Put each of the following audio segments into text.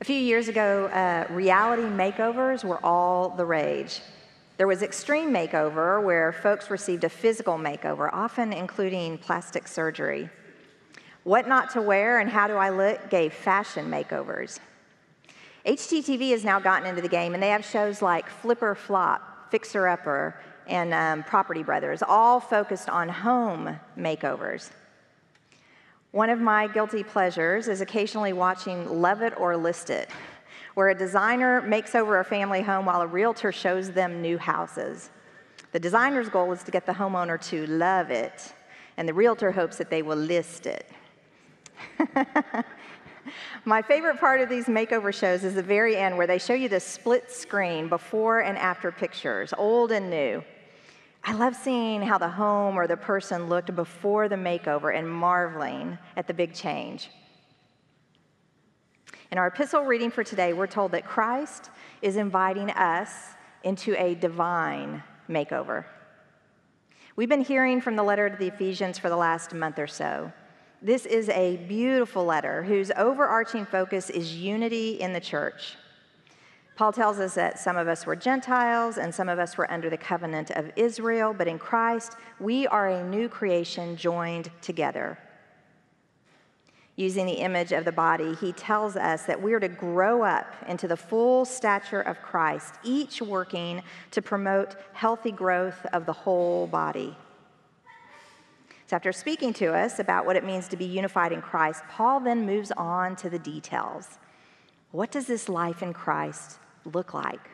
A few years ago, uh, reality makeovers were all the rage. There was extreme makeover, where folks received a physical makeover, often including plastic surgery. What not to wear and how do I look gave fashion makeovers. HGTV has now gotten into the game, and they have shows like Flip or Flop, Fixer Upper, and um, Property Brothers, all focused on home makeovers. One of my guilty pleasures is occasionally watching Love It or List It, where a designer makes over a family home while a realtor shows them new houses. The designer's goal is to get the homeowner to love it, and the realtor hopes that they will list it. My favorite part of these makeover shows is the very end where they show you the split screen before and after pictures, old and new. I love seeing how the home or the person looked before the makeover and marveling at the big change. In our epistle reading for today, we're told that Christ is inviting us into a divine makeover. We've been hearing from the letter to the Ephesians for the last month or so. This is a beautiful letter whose overarching focus is unity in the church. Paul tells us that some of us were Gentiles and some of us were under the covenant of Israel, but in Christ, we are a new creation joined together. Using the image of the body, he tells us that we're to grow up into the full stature of Christ, each working to promote healthy growth of the whole body. So, after speaking to us about what it means to be unified in Christ, Paul then moves on to the details. What does this life in Christ look like?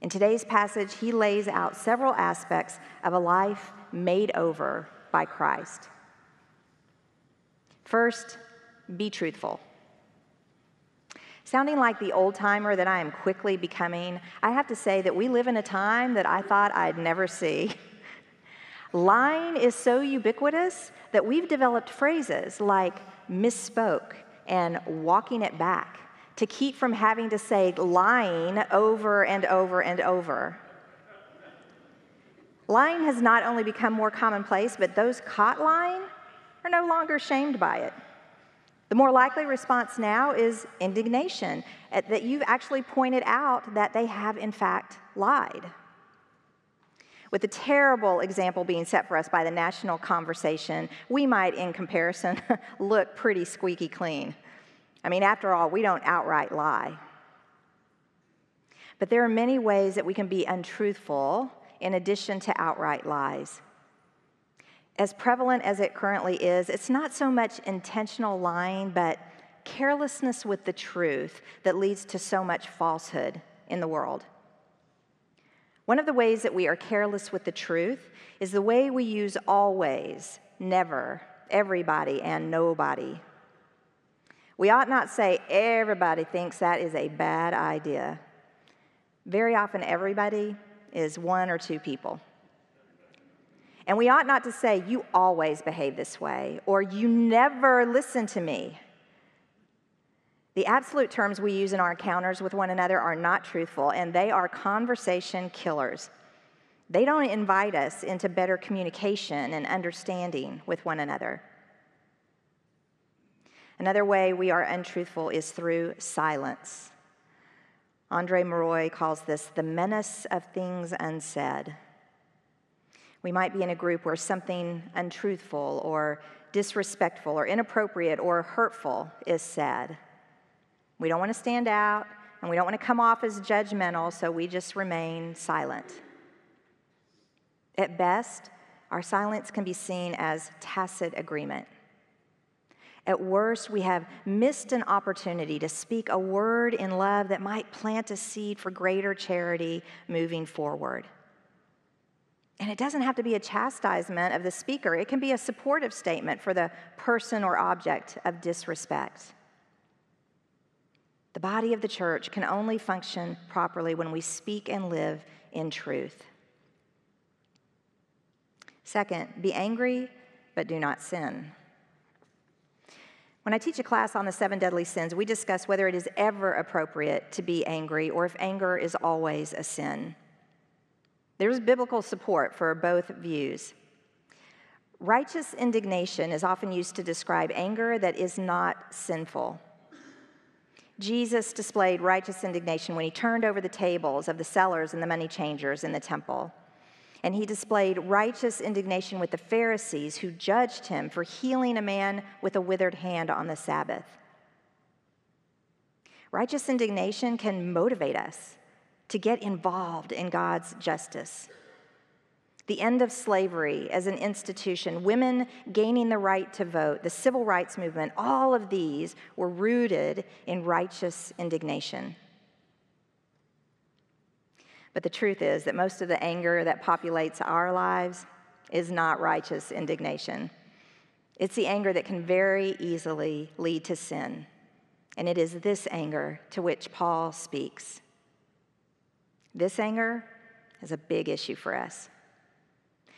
In today's passage, he lays out several aspects of a life made over by Christ. First, be truthful. Sounding like the old timer that I am quickly becoming, I have to say that we live in a time that I thought I'd never see. Lying is so ubiquitous that we've developed phrases like misspoke and walking it back to keep from having to say lying over and over and over. Lying has not only become more commonplace, but those caught lying are no longer shamed by it. The more likely response now is indignation at, that you've actually pointed out that they have, in fact, lied. With the terrible example being set for us by the national conversation, we might, in comparison, look pretty squeaky clean. I mean, after all, we don't outright lie. But there are many ways that we can be untruthful in addition to outright lies. As prevalent as it currently is, it's not so much intentional lying, but carelessness with the truth that leads to so much falsehood in the world. One of the ways that we are careless with the truth is the way we use always, never, everybody, and nobody. We ought not say everybody thinks that is a bad idea. Very often, everybody is one or two people. And we ought not to say, you always behave this way, or you never listen to me. The absolute terms we use in our encounters with one another are not truthful, and they are conversation killers. They don't invite us into better communication and understanding with one another. Another way we are untruthful is through silence. André Maurois calls this the menace of things unsaid. We might be in a group where something untruthful or disrespectful or inappropriate or hurtful is said. We don't want to stand out and we don't want to come off as judgmental, so we just remain silent. At best, our silence can be seen as tacit agreement. At worst, we have missed an opportunity to speak a word in love that might plant a seed for greater charity moving forward. And it doesn't have to be a chastisement of the speaker, it can be a supportive statement for the person or object of disrespect. The body of the church can only function properly when we speak and live in truth. Second, be angry, but do not sin. When I teach a class on the seven deadly sins, we discuss whether it is ever appropriate to be angry or if anger is always a sin. There's biblical support for both views. Righteous indignation is often used to describe anger that is not sinful. Jesus displayed righteous indignation when he turned over the tables of the sellers and the money changers in the temple. And he displayed righteous indignation with the Pharisees who judged him for healing a man with a withered hand on the Sabbath. Righteous indignation can motivate us to get involved in God's justice. The end of slavery as an institution, women gaining the right to vote, the civil rights movement, all of these were rooted in righteous indignation. But the truth is that most of the anger that populates our lives is not righteous indignation. It's the anger that can very easily lead to sin. And it is this anger to which Paul speaks. This anger is a big issue for us.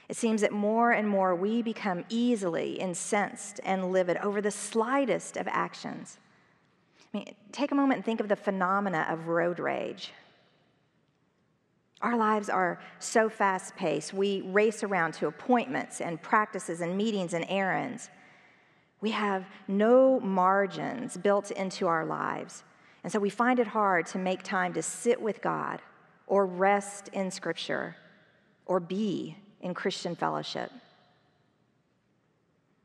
It seems that more and more we become easily incensed and livid over the slightest of actions. I mean, take a moment and think of the phenomena of road rage. Our lives are so fast paced. We race around to appointments and practices and meetings and errands. We have no margins built into our lives. And so we find it hard to make time to sit with God or rest in Scripture or be in Christian fellowship.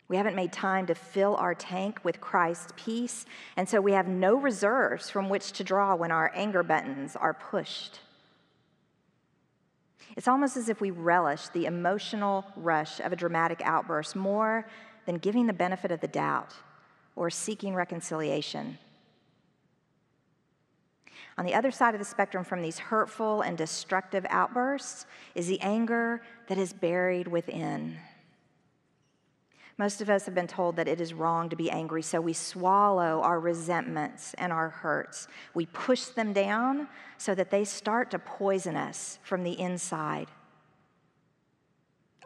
We haven't made time to fill our tank with Christ's peace, and so we have no reserves from which to draw when our anger buttons are pushed. It's almost as if we relish the emotional rush of a dramatic outburst more than giving the benefit of the doubt or seeking reconciliation. On the other side of the spectrum from these hurtful and destructive outbursts is the anger that is buried within. Most of us have been told that it is wrong to be angry, so we swallow our resentments and our hurts. We push them down so that they start to poison us from the inside.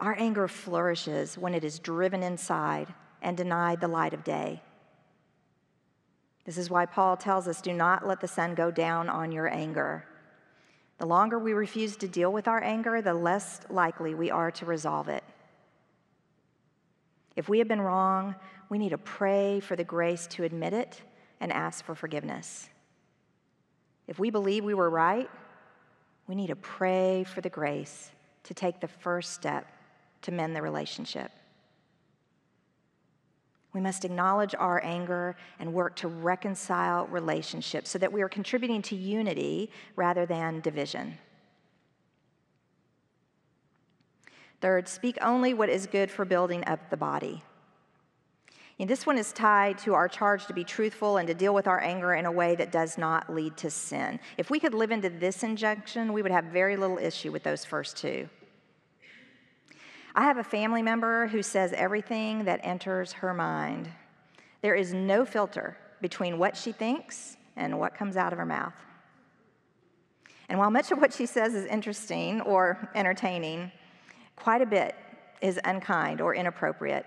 Our anger flourishes when it is driven inside and denied the light of day. This is why Paul tells us do not let the sun go down on your anger. The longer we refuse to deal with our anger, the less likely we are to resolve it. If we have been wrong, we need to pray for the grace to admit it and ask for forgiveness. If we believe we were right, we need to pray for the grace to take the first step to mend the relationship. We must acknowledge our anger and work to reconcile relationships so that we are contributing to unity rather than division. Third, speak only what is good for building up the body. And this one is tied to our charge to be truthful and to deal with our anger in a way that does not lead to sin. If we could live into this injunction, we would have very little issue with those first two. I have a family member who says everything that enters her mind. There is no filter between what she thinks and what comes out of her mouth. And while much of what she says is interesting or entertaining, quite a bit is unkind or inappropriate.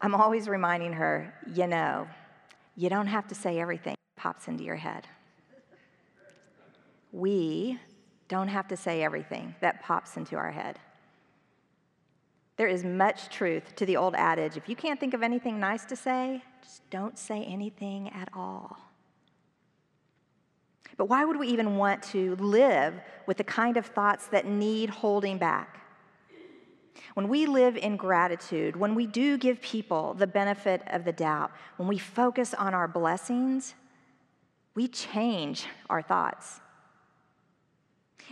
I'm always reminding her, you know, you don't have to say everything that pops into your head. We don't have to say everything that pops into our head. There is much truth to the old adage if you can't think of anything nice to say, just don't say anything at all. But why would we even want to live with the kind of thoughts that need holding back? When we live in gratitude, when we do give people the benefit of the doubt, when we focus on our blessings, we change our thoughts.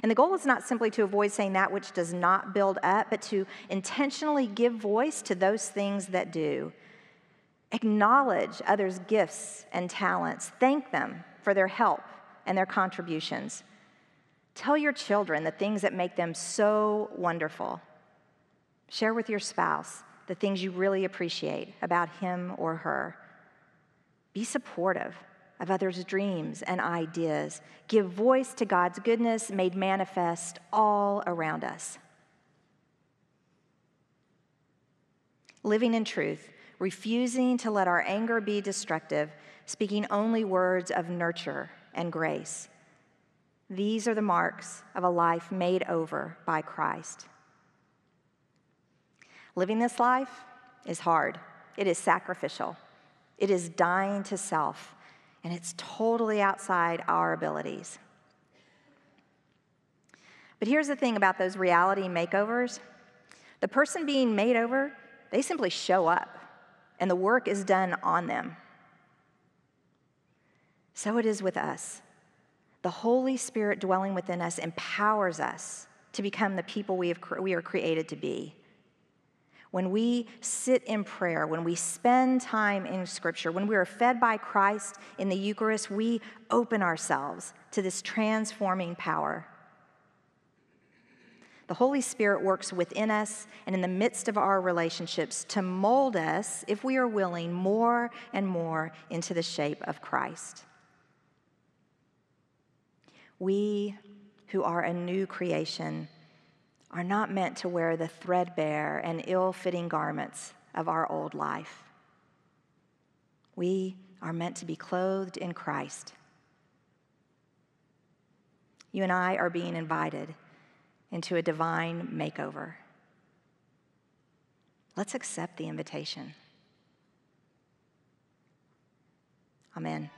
And the goal is not simply to avoid saying that which does not build up, but to intentionally give voice to those things that do. Acknowledge others' gifts and talents, thank them for their help and their contributions. Tell your children the things that make them so wonderful. Share with your spouse the things you really appreciate about him or her. Be supportive of others' dreams and ideas. Give voice to God's goodness made manifest all around us. Living in truth, refusing to let our anger be destructive, speaking only words of nurture and grace. These are the marks of a life made over by Christ. Living this life is hard, it is sacrificial, it is dying to self and it's totally outside our abilities. But here's the thing about those reality makeovers the person being made over, they simply show up, and the work is done on them. So it is with us. The Holy Spirit dwelling within us empowers us to become the people we, have, we are created to be. When we sit in prayer, when we spend time in Scripture, when we are fed by Christ in the Eucharist, we open ourselves to this transforming power. The Holy Spirit works within us and in the midst of our relationships to mold us, if we are willing, more and more into the shape of Christ. We who are a new creation are not meant to wear the threadbare and ill fitting garments of our old life. We are meant to be clothed in Christ. You and I are being invited into a divine makeover. Let's accept the invitation. Amen.